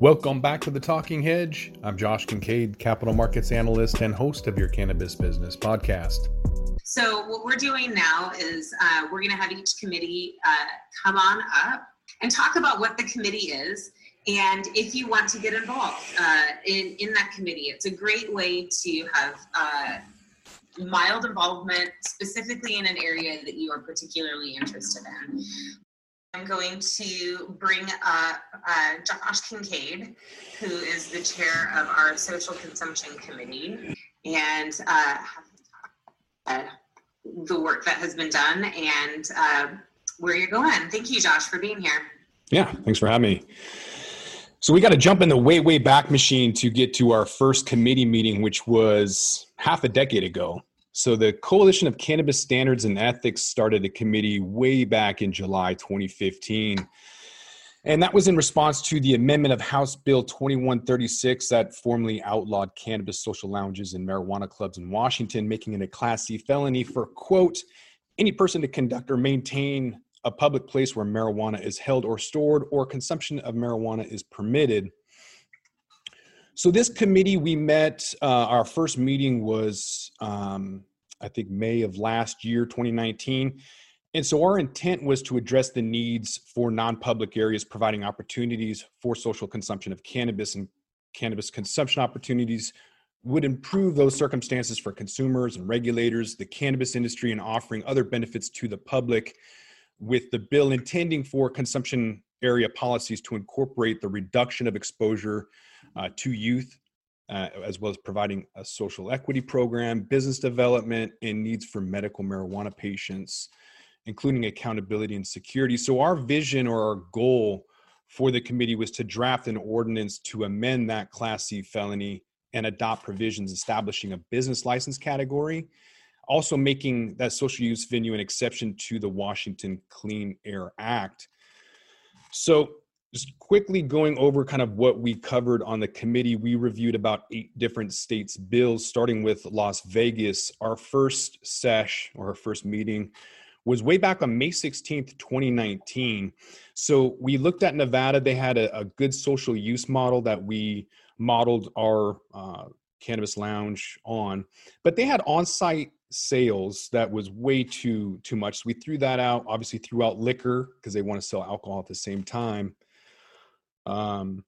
Welcome back to the Talking Hedge. I'm Josh Kincaid, capital markets analyst and host of your cannabis business podcast. So, what we're doing now is uh, we're going to have each committee uh, come on up and talk about what the committee is and if you want to get involved uh, in, in that committee. It's a great way to have uh, mild involvement, specifically in an area that you are particularly interested in. I'm going to bring up uh, Josh Kincaid, who is the chair of our Social Consumption Committee, and uh, the work that has been done and uh, where you're going. Thank you, Josh, for being here. Yeah, thanks for having me. So we got to jump in the way, way back machine to get to our first committee meeting, which was half a decade ago. So the Coalition of Cannabis Standards and Ethics started a committee way back in July 2015. And that was in response to the amendment of House Bill 2136 that formally outlawed cannabis social lounges and marijuana clubs in Washington, making it a Class C felony for, quote, any person to conduct or maintain a public place where marijuana is held or stored or consumption of marijuana is permitted. So this committee, we met. Uh, our first meeting was, um, I think, May of last year, 2019. And so our intent was to address the needs for non-public areas, providing opportunities for social consumption of cannabis and cannabis consumption opportunities would improve those circumstances for consumers and regulators, the cannabis industry, and offering other benefits to the public. With the bill intending for consumption area policies to incorporate the reduction of exposure to youth, uh, as well as providing a social equity program, business development, and needs for medical marijuana patients, including accountability and security. So, our vision or our goal for the committee was to draft an ordinance to amend that Class C felony and adopt provisions establishing a business license category, also making that social use venue an exception to the Washington Clean Air Act. So, just quickly going over kind of what we covered on the committee, we reviewed about eight different states' bills, starting with Las Vegas. Our first sesh or our first meeting was way back on May 16th, 2019. So we looked at Nevada. They had a, a good social use model that we modeled our uh, cannabis lounge on, but they had on site sales that was way too too much so we threw that out obviously threw out liquor because they want to sell alcohol at the same time um,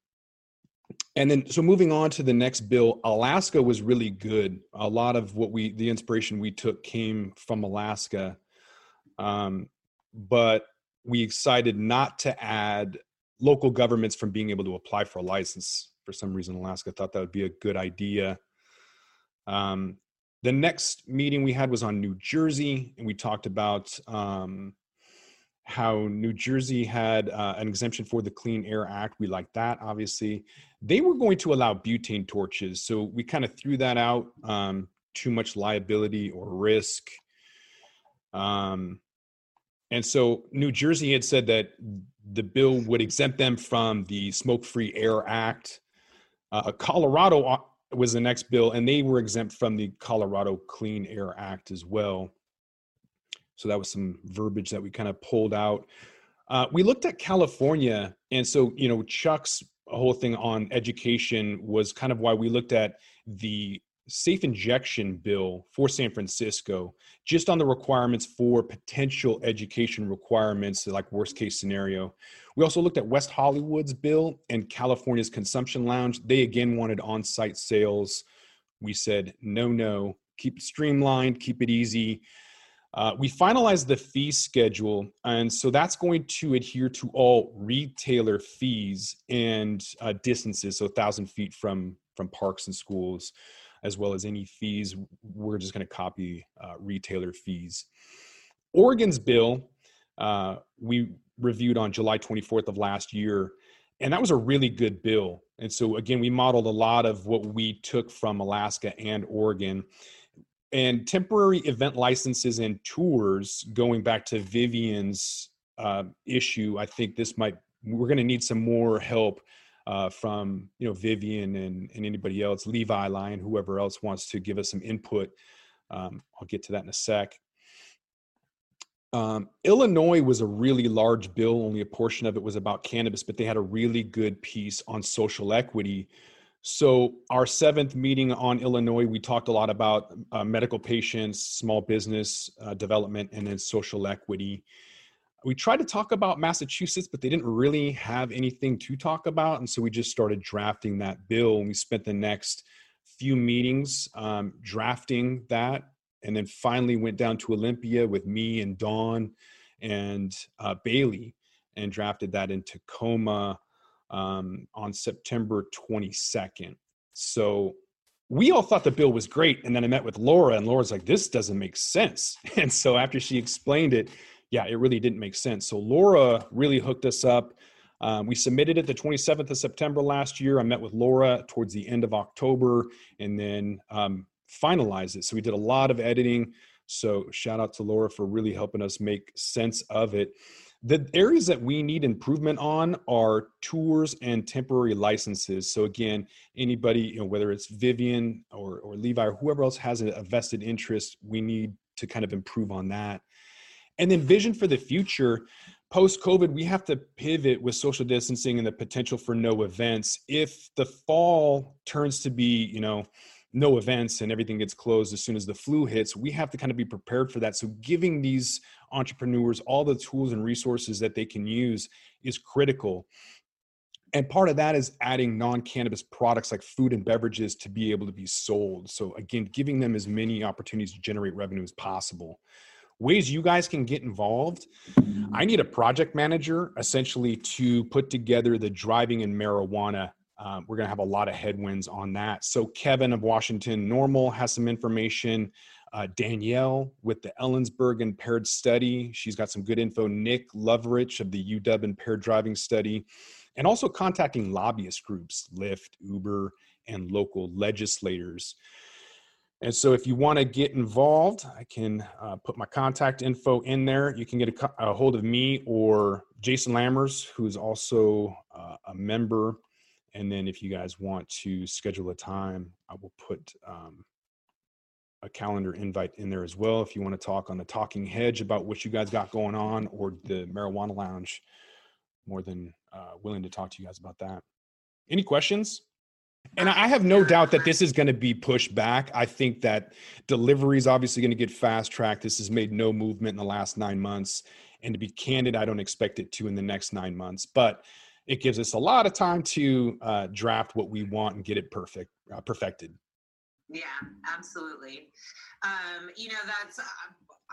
and then, so moving on to the next bill, Alaska was really good. A lot of what we, the inspiration we took came from Alaska. Um, but we decided not to add local governments from being able to apply for a license. For some reason, Alaska thought that would be a good idea. Um, the next meeting we had was on New Jersey, and we talked about um, how New Jersey had uh, an exemption for the Clean Air Act. We like that, obviously. They were going to allow butane torches. So we kind of threw that out. Um, too much liability or risk. Um, and so New Jersey had said that the bill would exempt them from the Smoke Free Air Act. Uh, Colorado uh, was the next bill, and they were exempt from the Colorado Clean Air Act as well. So that was some verbiage that we kind of pulled out. Uh, we looked at California, and so you know Chuck's whole thing on education was kind of why we looked at the safe injection bill for San Francisco, just on the requirements for potential education requirements, like worst case scenario. We also looked at West Hollywood's bill and California's consumption lounge. They again wanted on site sales. We said, no, no, keep it streamlined, keep it easy. Uh, we finalized the fee schedule, and so that's going to adhere to all retailer fees and uh, distances, so 1,000 feet from from parks and schools, as well as any fees. We're just going to copy uh, retailer fees. Oregon's bill uh, we reviewed on July 24th of last year, and that was a really good bill. And so again, we modeled a lot of what we took from Alaska and Oregon and temporary event licenses and tours going back to vivian's uh, issue i think this might we're going to need some more help uh, from you know vivian and, and anybody else levi lion whoever else wants to give us some input um, i'll get to that in a sec Um, Illinois was a really large bill. Only a portion of it was about cannabis, but they had a really good piece on social equity. So, our seventh meeting on Illinois, we talked a lot about uh, medical patients, small business uh, development, and then social equity. We tried to talk about Massachusetts, but they didn't really have anything to talk about. And so we just started drafting that bill. And we spent the next few meetings um, drafting that and then finally went down to Olympia with me and Dawn and uh, Bailey and drafted that in Tacoma um, on September 22nd. So we all thought the bill was great. And then I met with Laura, and Laura's like, this doesn't make sense. And so after she explained it, yeah, it really didn't make sense. So Laura really hooked us up. Um, we submitted it the 27th of September last year. I met with Laura towards the end of October, and then um, finalize it. So we did a lot of editing. So shout out to Laura for really helping us make sense of it. The areas that we need improvement on are tours and temporary licenses. So again, anybody, you know, whether it's Vivian or, or Levi or whoever else has a vested interest, we need to kind of improve on that. And then vision for the future. Post COVID, we have to pivot with social distancing and the potential for no events. If the fall turns to be, you know, no events and everything gets closed as soon as the flu hits we have to kind of be prepared for that. So giving these entrepreneurs all the tools and resources that they can use is critical. And part of that is adding non-cannabis products like food and beverages to be able to be sold. So again giving them as many opportunities to generate revenue as possible. Ways you guys can get involved i mm-hmm. need a project manager essentially to put together the driving and marijuana um, we're going to have a lot of headwinds on that. So, Kevin of Washington NORML has some information. Uh, Danielle with the Ellensburg Impaired Study. She's got some good info. Nick Lovrich of the UW Impaired Driving Study. And also contacting lobbyist groups, Lyft, Uber, and local legislators. And so, if you want to get involved, I can uh, put my contact info in there. You can get a, a hold of me or Jason Lammers, who's also uh, a member and then if you guys want to schedule a time, I will put um, a calendar invite in there as well. If you want to talk on the Talking Hedge about what you guys got going on or the Marijuana Lounge, more than uh, willing to talk to you guys about that. Any questions? And I have no doubt that this is going to be pushed back. I think that delivery is obviously going to get fast tracked. This has made no movement in the last nine months. And to be candid, I don't expect it to in the next nine months. But it gives us a lot of time to uh, draft what we want and get it perfect uh, perfected. Yeah absolutely. Um, you know that's uh,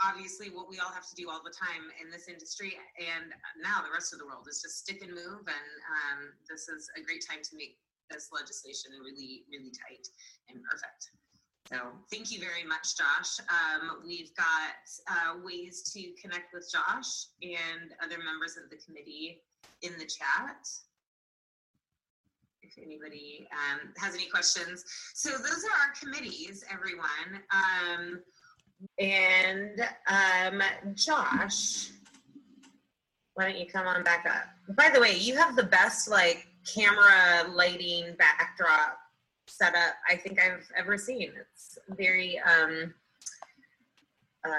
obviously what we all have to do all the time in this industry and now the rest of the world is just stick and move and um, this is a great time to make this legislation really really tight and perfect. So thank you very much, Josh. Um, we've got uh, ways to connect with Josh and other members of the committee in the chat if anybody um, has any questions. So those are our committees, everyone. Um, and um, Josh, why don't you come on back up? By the way, you have the best like camera lighting backdrop setup I think I've ever seen. It's very um, uh,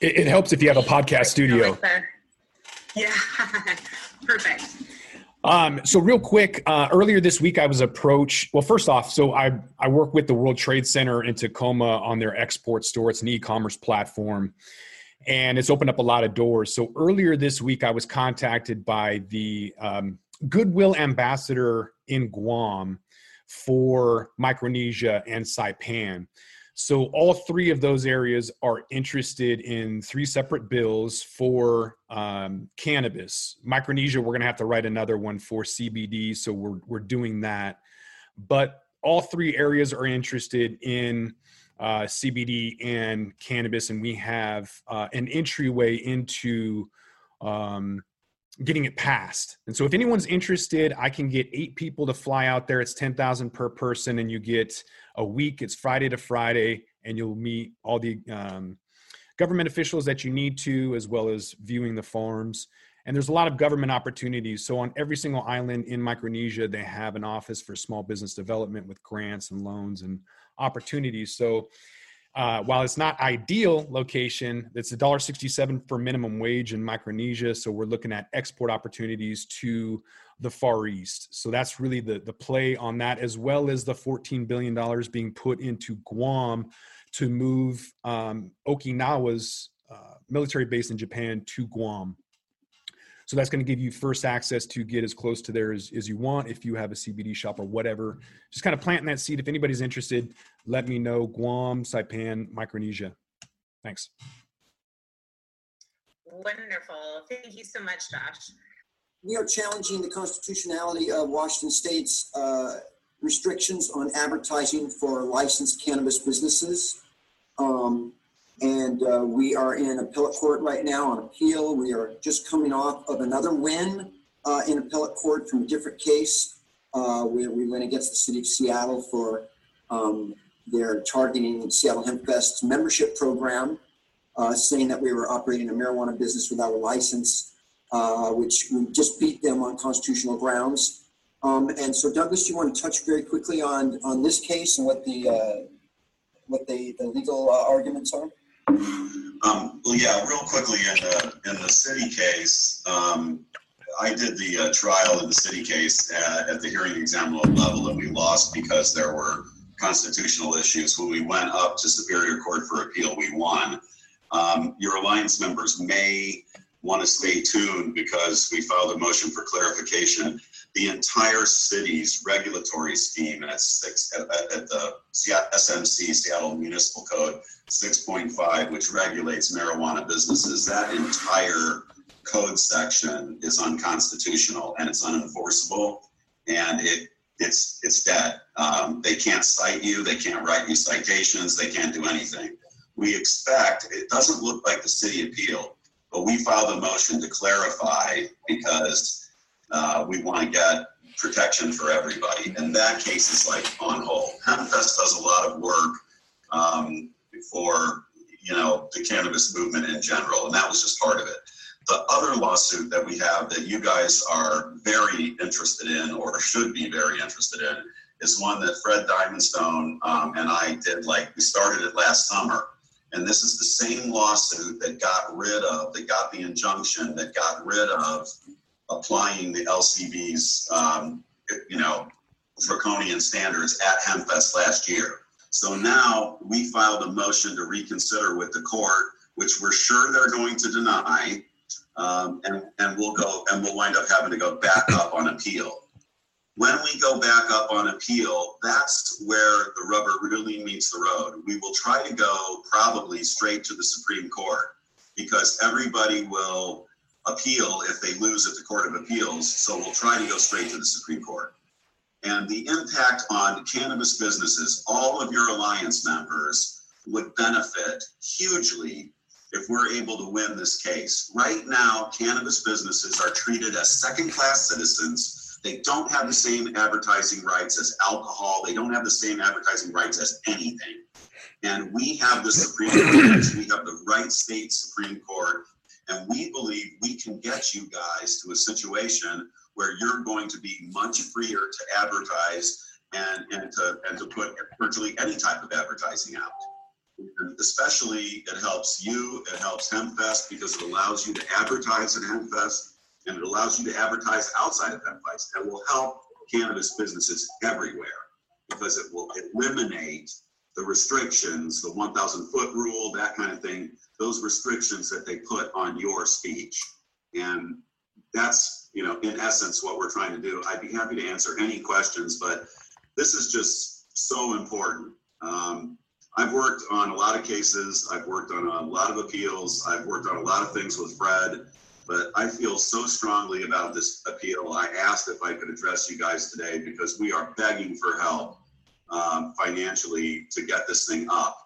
it, it, helps if you have a podcast studio. Like yeah, perfect. Um, so real quick, uh, earlier this week I was approached. Well, first off, so I I work with the World Trade Center in Tacoma on their export store. It's an e-commerce platform, and it's opened up a lot of doors. So earlier this week I was contacted by the um, Goodwill ambassador in Guam for Micronesia and Saipan. So all three of those areas are interested in three separate bills for um, cannabis. Micronesia, we're going to have to write another one for CBD, so we're we're doing that. But all three areas are interested in uh, CBD and cannabis, and we have uh, an entryway into um, getting it passed. And so if anyone's interested, I can get eight people to fly out there. It's 10,000 per person and you get a week. It's Friday to Friday and you'll meet all the um, government officials that you need to, as well as viewing the farms. And there's a lot of government opportunities. So on every single island in Micronesia, they have an office for small business development with grants and loans and opportunities. So Uh, while it's not ideal location, it's a dollar sixty-seven for minimum wage in Micronesia. So we're looking at export opportunities to the Far East. So that's really the the play on that, as well as the fourteen billion dollars being put into Guam to move um, Okinawa's uh, military base in Japan to Guam. So that's going to give you first access to get as close to there as, as you want if you have a CBD shop or whatever. Just kind of planting that seed. If anybody's interested, let me know. Guam, Saipan, Micronesia. Thanks. Wonderful. Thank you so much, Josh. We are challenging the constitutionality of Washington State's uh, restrictions on advertising for licensed cannabis businesses. Um, and uh, we are in appellate court right now on appeal. We are just coming off of another win uh, in appellate court from a different case uh, where we went against the city of Seattle for um, their targeting Seattle Hemp Fest's membership program, uh, saying that we were operating a marijuana business without a license, uh, which we just beat them on constitutional grounds. Um, and so, Douglas, do you want to touch very quickly on on this case and what the uh, what the, the legal arguments are? Um, well, yeah, real quickly in the in the city case, um, I did the uh, trial in the city case at, at, the hearing exam level, and we lost because there were constitutional issues. When we went up to Superior Court for appeal, we won. Um, your alliance members may want to stay tuned because we filed a motion for clarification. The entire city's regulatory scheme at six at, at the SMC Seattle Municipal Code 6.5, which regulates marijuana businesses, that entire code section is unconstitutional and it's unenforceable, and it it's it's dead. Um, they can't cite you, they can't write you citations, they can't do anything. We expect it doesn't look like the city appeal, but we filed a motion to clarify because uh, we want to get protection for everybody, and that case is like on hold. Hempfest does a lot of work. Um, for you know the cannabis movement in general, and that was just part of it. The other lawsuit that we have that you guys are very interested in, or should be very interested in, is one that Fred Diamondstone um, and I did. Like we started it last summer, and this is the same lawsuit that got rid of, that got the injunction, that got rid of applying the LCB's, um, you know, draconian standards at Hempfest last year. So now we filed a motion to reconsider with the court, which we're sure they're going to deny. Um, and, and we'll go and we'll wind up having to go back up on appeal. When we go back up on appeal, that's where the rubber really meets the road. We will try to go probably straight to the Supreme Court because everybody will appeal if they lose at the Court of Appeals. So we'll try to go straight to the Supreme Court and the impact on cannabis businesses, all of your alliance members would benefit hugely if we're able to win this case. Right now, cannabis businesses are treated as second class citizens. They don't have the same advertising rights as alcohol, they don't have the same advertising rights as anything. And we have the Supreme Court, we have the right state Supreme Court, and we believe we can get you guys to a situation where you're going to be much freer to advertise and, and to and to put virtually any type of advertising out. And especially it helps you, it helps HempFest because it allows you to advertise at HempFest and it allows you to advertise outside of HempFest. That will help cannabis businesses everywhere because it will eliminate the restrictions, the 1,000 foot rule, that kind of thing, those restrictions that they put on your speech. And that's you know in essence what we're trying to do i'd be happy to answer any questions but this is just so important um, i've worked on a lot of cases i've worked on a lot of appeals i've worked on a lot of things with fred but i feel so strongly about this appeal i asked if i could address you guys today because we are begging for help um, financially to get this thing up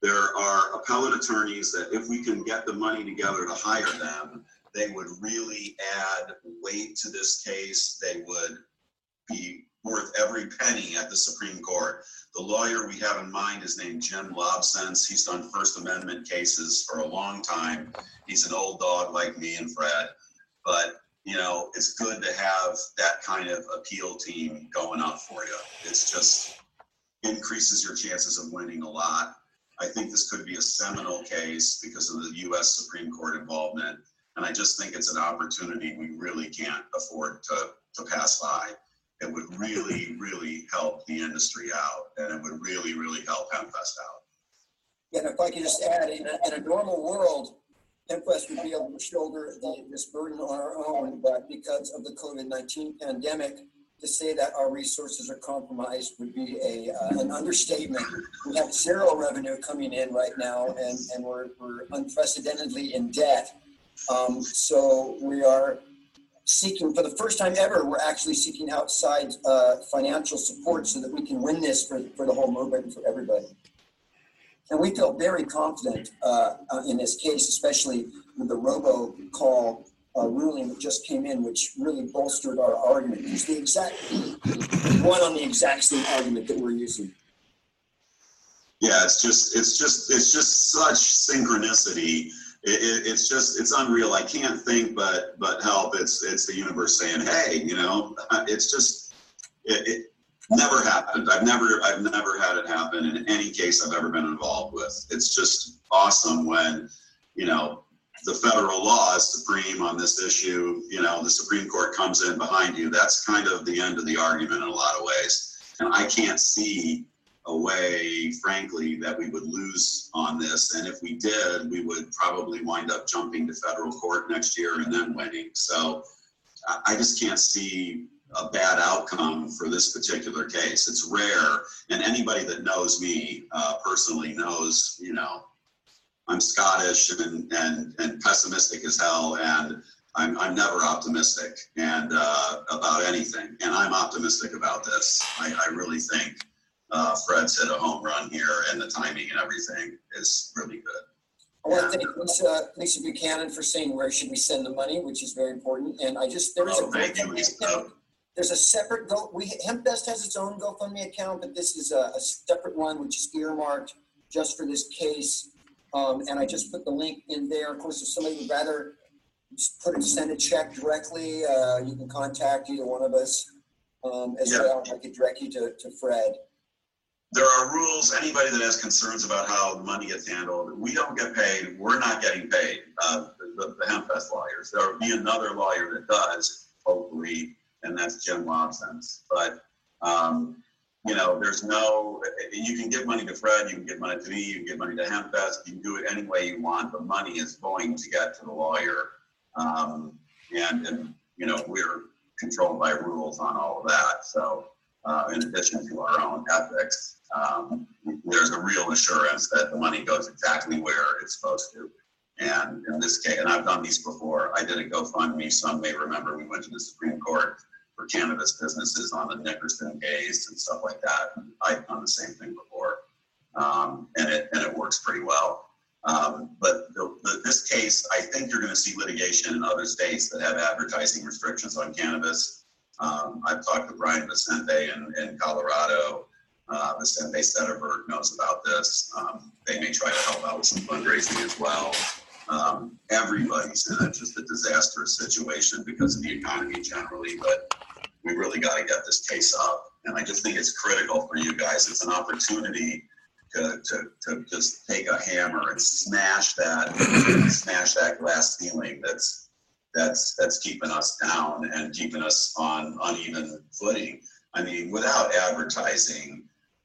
there are appellate attorneys that if we can get the money together to hire them they would really add weight to this case. They would be worth every penny at the Supreme Court. The lawyer we have in mind is named Jim Lobsenz. He's done First Amendment cases for a long time. He's an old dog like me and Fred, but you know, it's good to have that kind of appeal team going up for you. It's just increases your chances of winning a lot. I think this could be a seminal case because of the U.S. Supreme Court involvement. And I just think it's an opportunity we really can't afford to, to pass by. It would really, really help the industry out, and it would really, really help HempFest out. And if I could just add, in a, in a normal world, HempFest would be able to shoulder the, this burden on our own, but because of the COVID-19 pandemic, to say that our resources are compromised would be a, uh, an understatement. We have zero revenue coming in right now, and, and we're, we're unprecedentedly in debt. Um, so we are seeking, for the first time ever, we're actually seeking outside uh, financial support so that we can win this for, for the whole movement and for everybody. And we feel very confident uh, uh, in this case, especially with the robocall uh, ruling that just came in, which really bolstered our argument. It's the exact one on the exact same argument that we're using. Yeah, it's just, it's just, it's just such synchronicity. It, it, it's just, it's unreal. I can't think but but help. It's it's the universe saying, hey, you know, it's just, it, it never happened. I've never, I've never had it happen in any case I've ever been involved with. It's just awesome when, you know, the federal law is supreme on this issue. You know, the Supreme Court comes in behind you. That's kind of the end of the argument in a lot of ways. And I can't see a way, frankly, that we would lose on this. And if we did, we would probably wind up jumping to federal court next year and then winning. So I just can't see a bad outcome for this particular case. It's rare, and anybody that knows me uh, personally knows, you know, I'm Scottish and, and, and pessimistic as hell, and I'm, I'm never optimistic and uh, about anything. And I'm optimistic about this. I, I really think uh, Fred's hit a home run here, and the timing and everything is really good. I want to thank Lisa, Lisa Buchanan for saying where should we send the money, which is very important. And I just there is oh, a you, there's a separate go. We HempFest has its own GoFundMe account, but this is a, a separate one which is earmarked just for this case. Um, and I just put the link in there. Of course, if somebody would rather put it, send a check directly, uh, you can contact either one of us um, as yeah. well. I could direct you to, to Fred. There are rules. Anybody that has concerns about how the money gets handled, we don't get paid. We're not getting paid. Uh, the, the HempFest lawyers. There will be another lawyer that does, hopefully, and that's Jim Lobsenz. But um, you know, there's no, you can give money to Fred, you can give money to me, you can give money to HempFest, you can do it any way you want. The money is going to get to the lawyer. Um, and, and, you know, we're controlled by rules on all of that. So, uh, in addition to our own ethics, um, there's a real assurance that the money goes exactly where it's supposed to. And in this case, and I've done these before, I did a GoFundMe. Some may remember we went to the Supreme Court for cannabis businesses on the Nickerson case and stuff like that. I've done the same thing before, um, and it and it works pretty well. Um, but the, the, this case, I think you're going to see litigation in other states that have advertising restrictions on cannabis. Um, I've talked to Brian Vicente in, in Colorado. Uh, Vicente Sederberg knows about this. Um, they may try to help out with some fundraising as well. Um, everybody's in a, just a disastrous situation because of the economy generally, but we really got to get this case up. And I just think it's critical for you guys. It's an opportunity to, to, to just take a hammer and smash that, smash that glass ceiling that's that's that's keeping us down and keeping us on uneven footing. I mean, without advertising,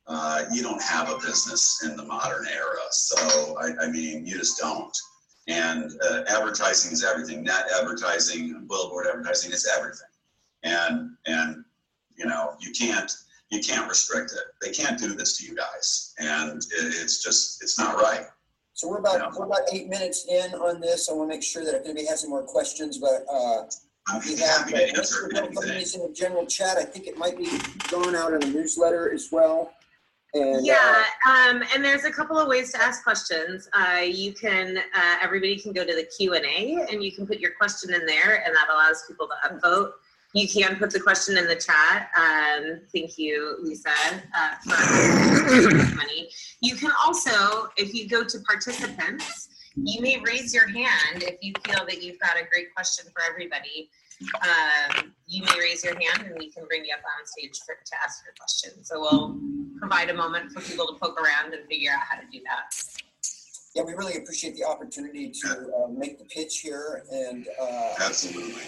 uh, you don't have a business in the modern era. So I, I mean, you just don't. And uh, advertising is everything. Net advertising, billboard advertising is everything. And and you know you can't you can't restrict it. They can't do this to you guys, and it, it's just it's not right. So we're about we're about eight minutes in on this. I want to make sure that if anybody has any more questions, but uh, I'm we happy have, to answer anything. in the general chat. I think it might be going out in a newsletter as well. And, yeah, uh, um, and there's a couple of ways to ask questions. Uh, you can, uh, everybody can go to the Q and A, and you can put your question in there, and that allows people to upvote. You can put the question in the chat. Um, thank you, Lisa, uh, for money. You can also, if you go to participants, you may raise your hand if you feel that you've got a great question for everybody um, you may raise your hand and we can bring you up on stage for, to ask your question. So we'll provide a moment for people to poke around and figure out how to do that. Yeah, we really appreciate the opportunity to uh, make the pitch here and, uh, Absolutely.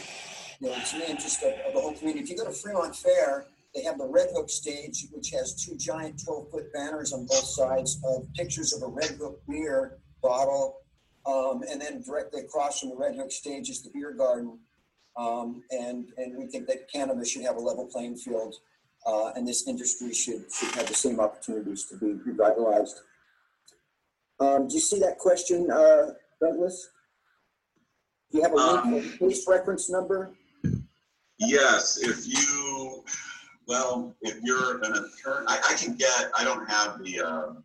you know, it's in the interest of, of the whole community. If you go to Fremont Fair, they have the Red Hook stage, which has two giant 12 foot banners on both sides of pictures of a Red Hook beer bottle. Um, and then directly across from the Red Hook stage is the beer garden. Um, and, and we think that cannabis should have a level playing field. Uh, and this industry should, should have the same opportunities to be revitalized. Um, do you see that question, uh, Douglas? Do you have a link, for case reference number? Yes, if you, well, if you're an attorney, I, I can get, I don't have the, um,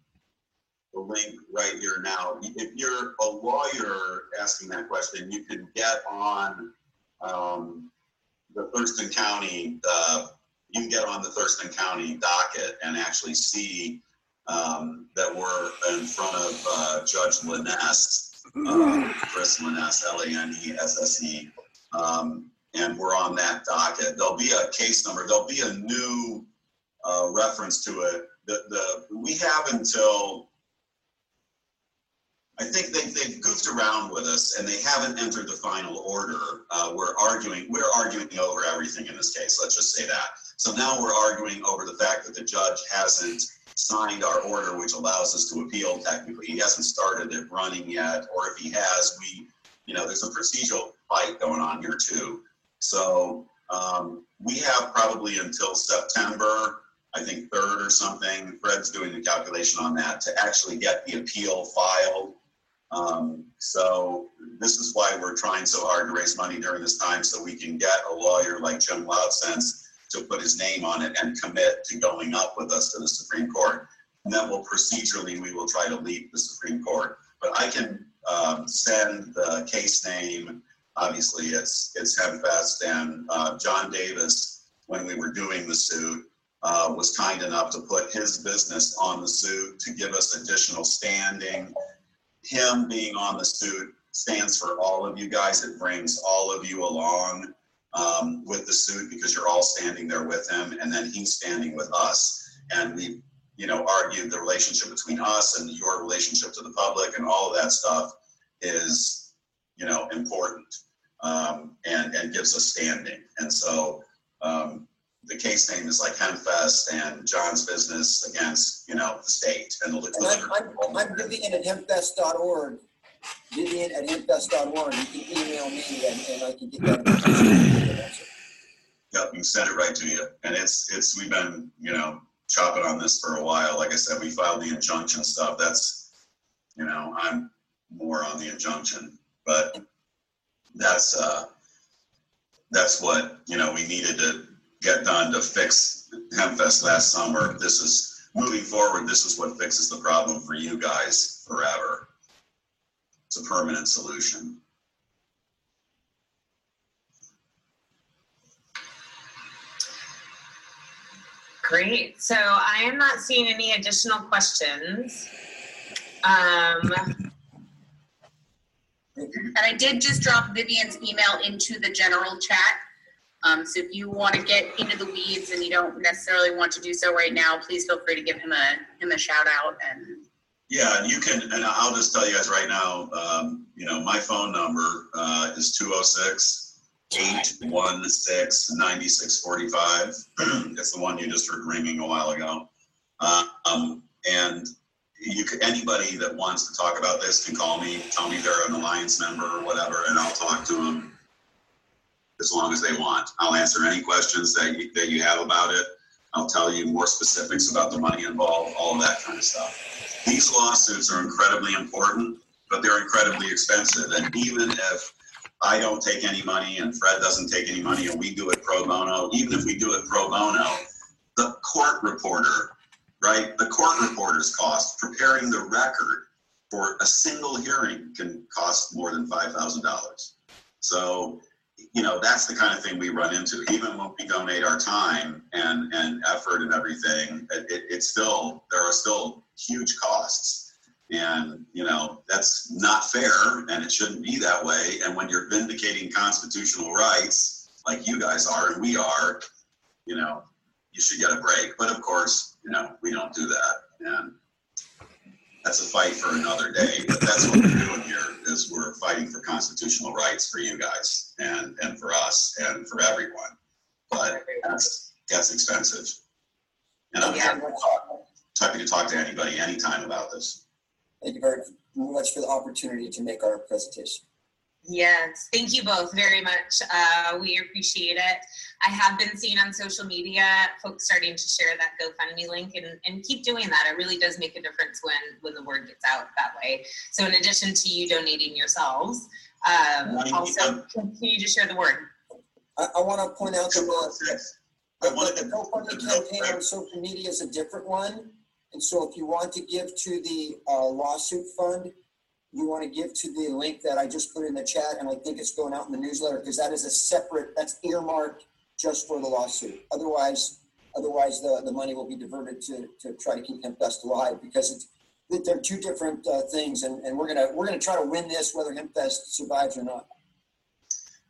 the link right here now. If you're a lawyer asking that question, you can get on, um, the Thurston County, uh, you can get on the Thurston County docket and actually see, um, that we're in front of, uh, Judge Lanese, uh, Chris Lanese, L A N E S S E. Um, and we're on that docket. There'll be a case number, there'll be a new uh, reference to it. The, the, we have until, I think they, they've goofed around with us and they haven't entered the final order. Uh, we're arguing, we're arguing over everything in this case, let's just say that. So now we're arguing over the fact that the judge hasn't signed our order, which allows us to appeal technically. He hasn't started it running yet, or if he has, we, you know, there's a procedural fight going on here too. So um, we have probably until September, I think third or something. Fred's doing the calculation on that to actually get the appeal filed. Um, so this is why we're trying so hard to raise money during this time so we can get a lawyer like Jim Lobsenz to put his name on it and commit to going up with us to the Supreme Court. And then we'll procedurally, we will try to lead the Supreme Court. But I can um, send the case name obviously it's it's Hempfest and uh, John Davis when we were doing the suit uh, was kind enough to put his business on the suit to give us additional standing. Him being on the suit stands for all of you guys. It brings all of you along um, with the suit because you're all standing there with him, and then he's standing with us. And we, you know, argued the relationship between us and your relationship to the public and all of that stuff is, you know, important um, and, and gives us standing. And so um, the case name is like Hempfest and John's business against, you know, the state and the And. I'm, I'm, I'm Vivian at hempfest.org. Vivian at hempfest.org. You can email me and, and I can get that. Yep, we can send it right to you. And it's, it's, we've been, you know, chopping on this for a while. Like I said, we filed the injunction stuff. That's, you know, I'm more on the injunction, but that's, uh, that's what, you know, we needed to get done to fix Hempfest last summer. This is, moving forward, this is what fixes the problem for you guys forever. It's a permanent solution. Great. So I am not seeing any additional questions. Um, And I did just drop Vivian's email into the general chat. Um, so if you want to get into the weeds and you don't necessarily want to do so right now, please feel free to give him a him a shout out and Yeah, and you can, and I'll just tell you guys right now, um, you know, my phone number, uh, is 206 816 9645. It's the one you just heard ringing a while ago. Uh, um, and you could, anybody that wants to talk about this can call me, tell me they're an Alliance member or whatever, and I'll talk to them as long as they want. I'll answer any questions that you, that you have about it. I'll tell you more specifics about the money involved, all of that kind of stuff. These lawsuits are incredibly important, but they're incredibly expensive. And even if I don't take any money and Fred doesn't take any money and we do it pro bono, even if we do it pro bono, the court reporter, right? The court reporter's cost, preparing the record for a single hearing can cost more than $5,000. So, you know, that's the kind of thing we run into. Even when we donate our time and, and effort and everything, it, it, it's still, there are still huge costs. And, you know, that's not fair and it shouldn't be that way. And when you're vindicating constitutional rights, like you guys are and we are, you know, you should get a break. But of course, you know, we don't do that. And that's a fight for another day. But that's what we're doing here is we're fighting for constitutional rights for you guys and, and for us and for everyone. But that's, that's expensive. And I'm happy to talk, happy to talk to anybody anytime about this. Thank you very much for the opportunity to make our presentation. Yes, thank you both very much. Uh, we appreciate it. I have been seeing on social media folks starting to share that GoFundMe link and, and keep doing that. It really does make a difference when when the word gets out that way. So in addition to you donating yourselves, um, also continue to share the word. I, I want to point out that the, the, the GoFundMe campaign on social media is a different one. And so if you want to give to the uh, lawsuit fund, you want to give to the link that I just put in the chat, and I think it's going out in the newsletter because that is a separate, that's earmarked just for the lawsuit. Otherwise, otherwise the, the money will be diverted to, to try to keep HempFest alive because it's they're two different uh, things, and, and we're gonna we're gonna try to win this whether HempFest survives or not.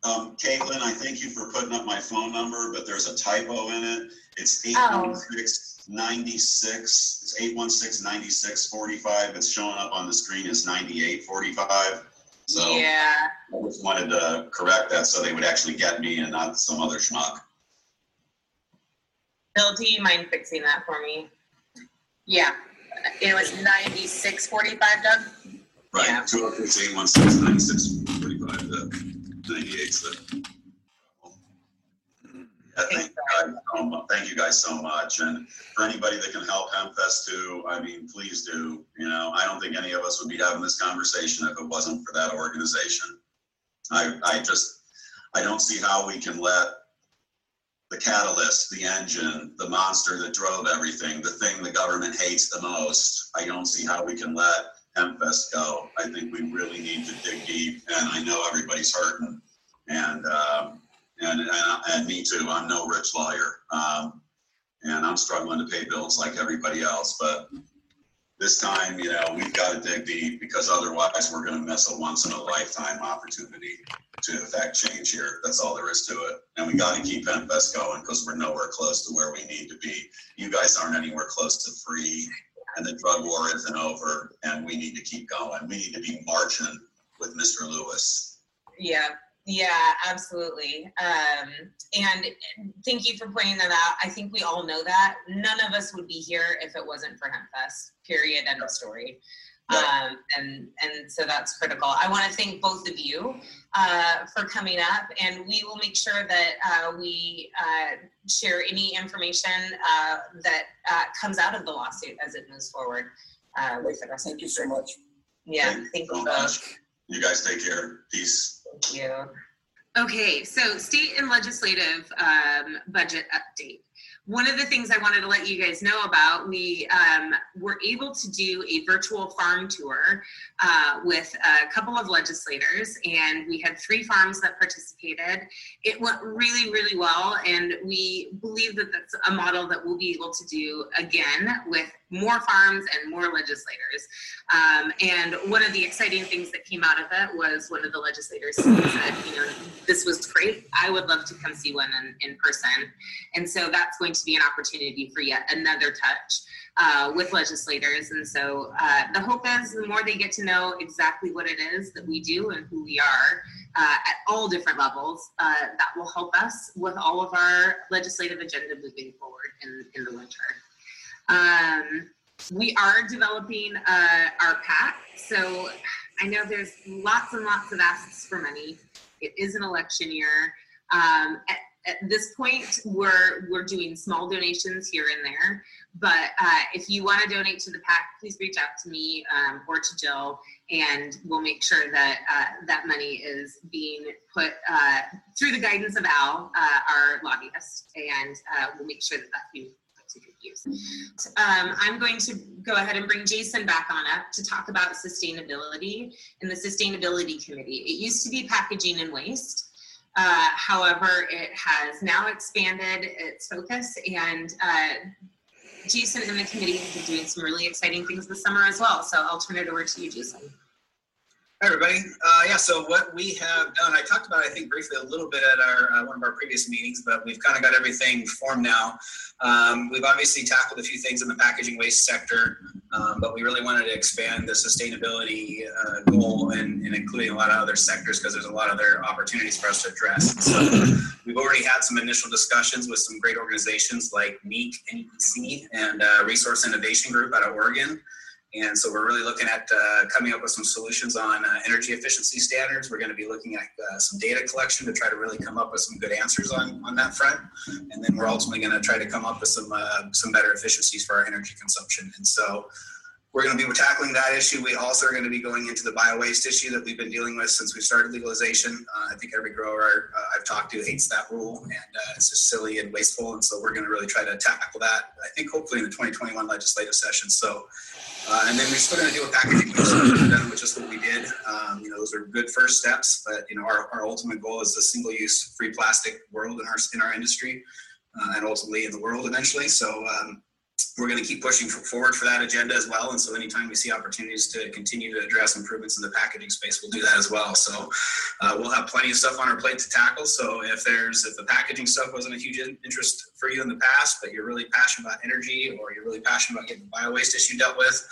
Um, Caitlin, I thank you for putting up my phone number, but there's a typo in it. It's eight one six 96, it's 816 96 45. It's showing up on the screen as 98 45. So Yeah, I just wanted to correct that so they would actually get me and not some other schmuck. Bill, do you mind fixing that for me? Yeah, it was ninety-six forty-five, Doug? Right, Yeah. 206 816 96 45. 98's the. Thank you guys so mu- Thank you guys so much. And for anybody that can help HempFest too, I mean, please do. You know, I don't think any of us would be having this conversation if it wasn't for that organization. I, I just, I don't see how we can let the catalyst, the engine, the monster that drove everything, the thing the government hates the most, I don't see how we can let HempFest go. I think we really need to dig deep, and I know everybody's hurting. And, um, and, and, and me too, I'm no rich lawyer. Um, and I'm struggling to pay bills like everybody else, but this time, you know, we've got to dig deep because otherwise we're going to miss a once in a lifetime opportunity to affect change here. That's all there is to it. And we got to keep HempFest going because we're nowhere close to where we need to be. You guys aren't anywhere close to free and the drug war isn't over and we need to keep going. We need to be marching with Mr. Lewis. yeah, yeah, absolutely. Um, and thank you for pointing that out. I think we all know that. None of us would be here if it wasn't for HempFest, period, end of story. Um, and, and so that's critical. I want to thank both of you uh, for coming up, and we will make sure that uh, we uh, share any information uh, that uh, comes out of the lawsuit as it moves forward uh, with the rest of Thank you so much. Yeah, Thank you so much. You guys take care. Peace. Thank you. Okay, so state and legislative um, budget update. One of the things I wanted to let you guys know about, we um, were able to do a virtual farm tour uh, with a couple of legislators, and we had three farms that participated. It went really, really well, and we believe that that's a model that we'll be able to do again with more farms and more legislators. Um, and one of the exciting things that came out of it was one of the legislators said, you know, this was great. I would love to come see one in, in person. And so that's going to be an opportunity for yet another touch uh, with legislators. And so uh, the hope is the more they get to know exactly what it is that we do and who we are uh, at all different levels, uh, that will help us with all of our legislative agenda moving forward in, in the winter. Um, we are developing uh, our PAC. So I know there's lots and lots of asks for money. It is an election year. Um, at, at this point, we're we're doing small donations here and there. But uh, if you want to donate to the PAC, please reach out to me um, or to Jill, and we'll make sure that uh, that money is being put uh, through the guidance of Al, uh, our lobbyist, and uh, we'll make sure that that's being good use. Um, I'm going to go ahead and bring Jason back on up to talk about sustainability in the Sustainability Committee. It used to be packaging and waste. Uh, however, it has now expanded its focus and uh, Jason and the committee have been doing some really exciting things this summer as well. So I'll turn it over to you, Jason. Hi, everybody. Uh, yeah, so what we have done, I talked about, I think, briefly a little bit at our uh, one of our previous meetings, but we've kind of got everything formed now. Um, we've obviously tackled a few things in the packaging waste sector, um, but we really wanted to expand the sustainability uh, goal and, and, including a lot of other sectors because there's a lot of other opportunities for us to address. So we've already had some initial discussions with some great organizations like NEEC, NEC, and uh, Resource Innovation Group out of Oregon. And so we're really looking at uh, coming up with some solutions on uh, energy efficiency standards. We're going to be looking at uh, some data collection to try to really come up with some good answers on, on that front. And then we're ultimately going to try to come up with some uh, some better efficiencies for our energy consumption. And so we're going to be tackling that issue. We also are going to be going into the bio waste issue that we've been dealing with since we started legalization. Uh, I think every grower uh, I've talked to hates that rule, and it's just silly and wasteful. And so we're going to really try to tackle that. I think hopefully in the 2021 legislative session. So, uh, and then we're still going to do a packaging with just what we did. Um, you know, those are good first steps, but you know, our, our ultimate goal is a single-use free plastic world in our in our industry, uh, and ultimately in the world eventually. So. Um, we're going to keep pushing forward for that agenda as well. And so, anytime we see opportunities to continue to address improvements in the packaging space, we'll do that as well. So, uh, we'll have plenty of stuff on our plate to tackle. So, if there's if the packaging stuff wasn't a huge interest for you in the past, but you're really passionate about energy or you're really passionate about getting the bio waste issue dealt with,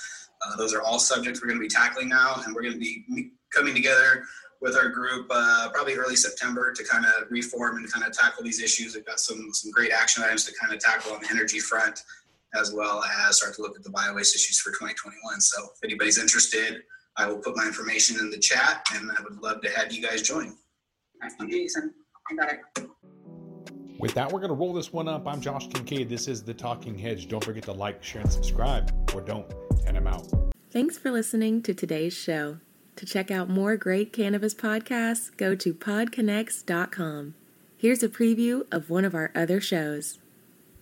uh, those are all subjects we're going to be tackling now, and we're going to be coming together with our group uh, probably early September to kind of reform and kind of tackle these issues. We've got some some great action items to kind of tackle on the energy front as well as start to look at the bio waste issues for 2021. So if anybody's interested, I will put my information in the chat and I would love to have you guys join. Jason. I got it. With that, we're going to roll this one up. I'm Josh Kincaid. This is The Talking Hedge. Don't forget to like, share, and subscribe, or don't, and I'm out. Thanks for listening to today's show. To check out more great cannabis podcasts, go to podconnects.com. Here's a preview of one of our other shows.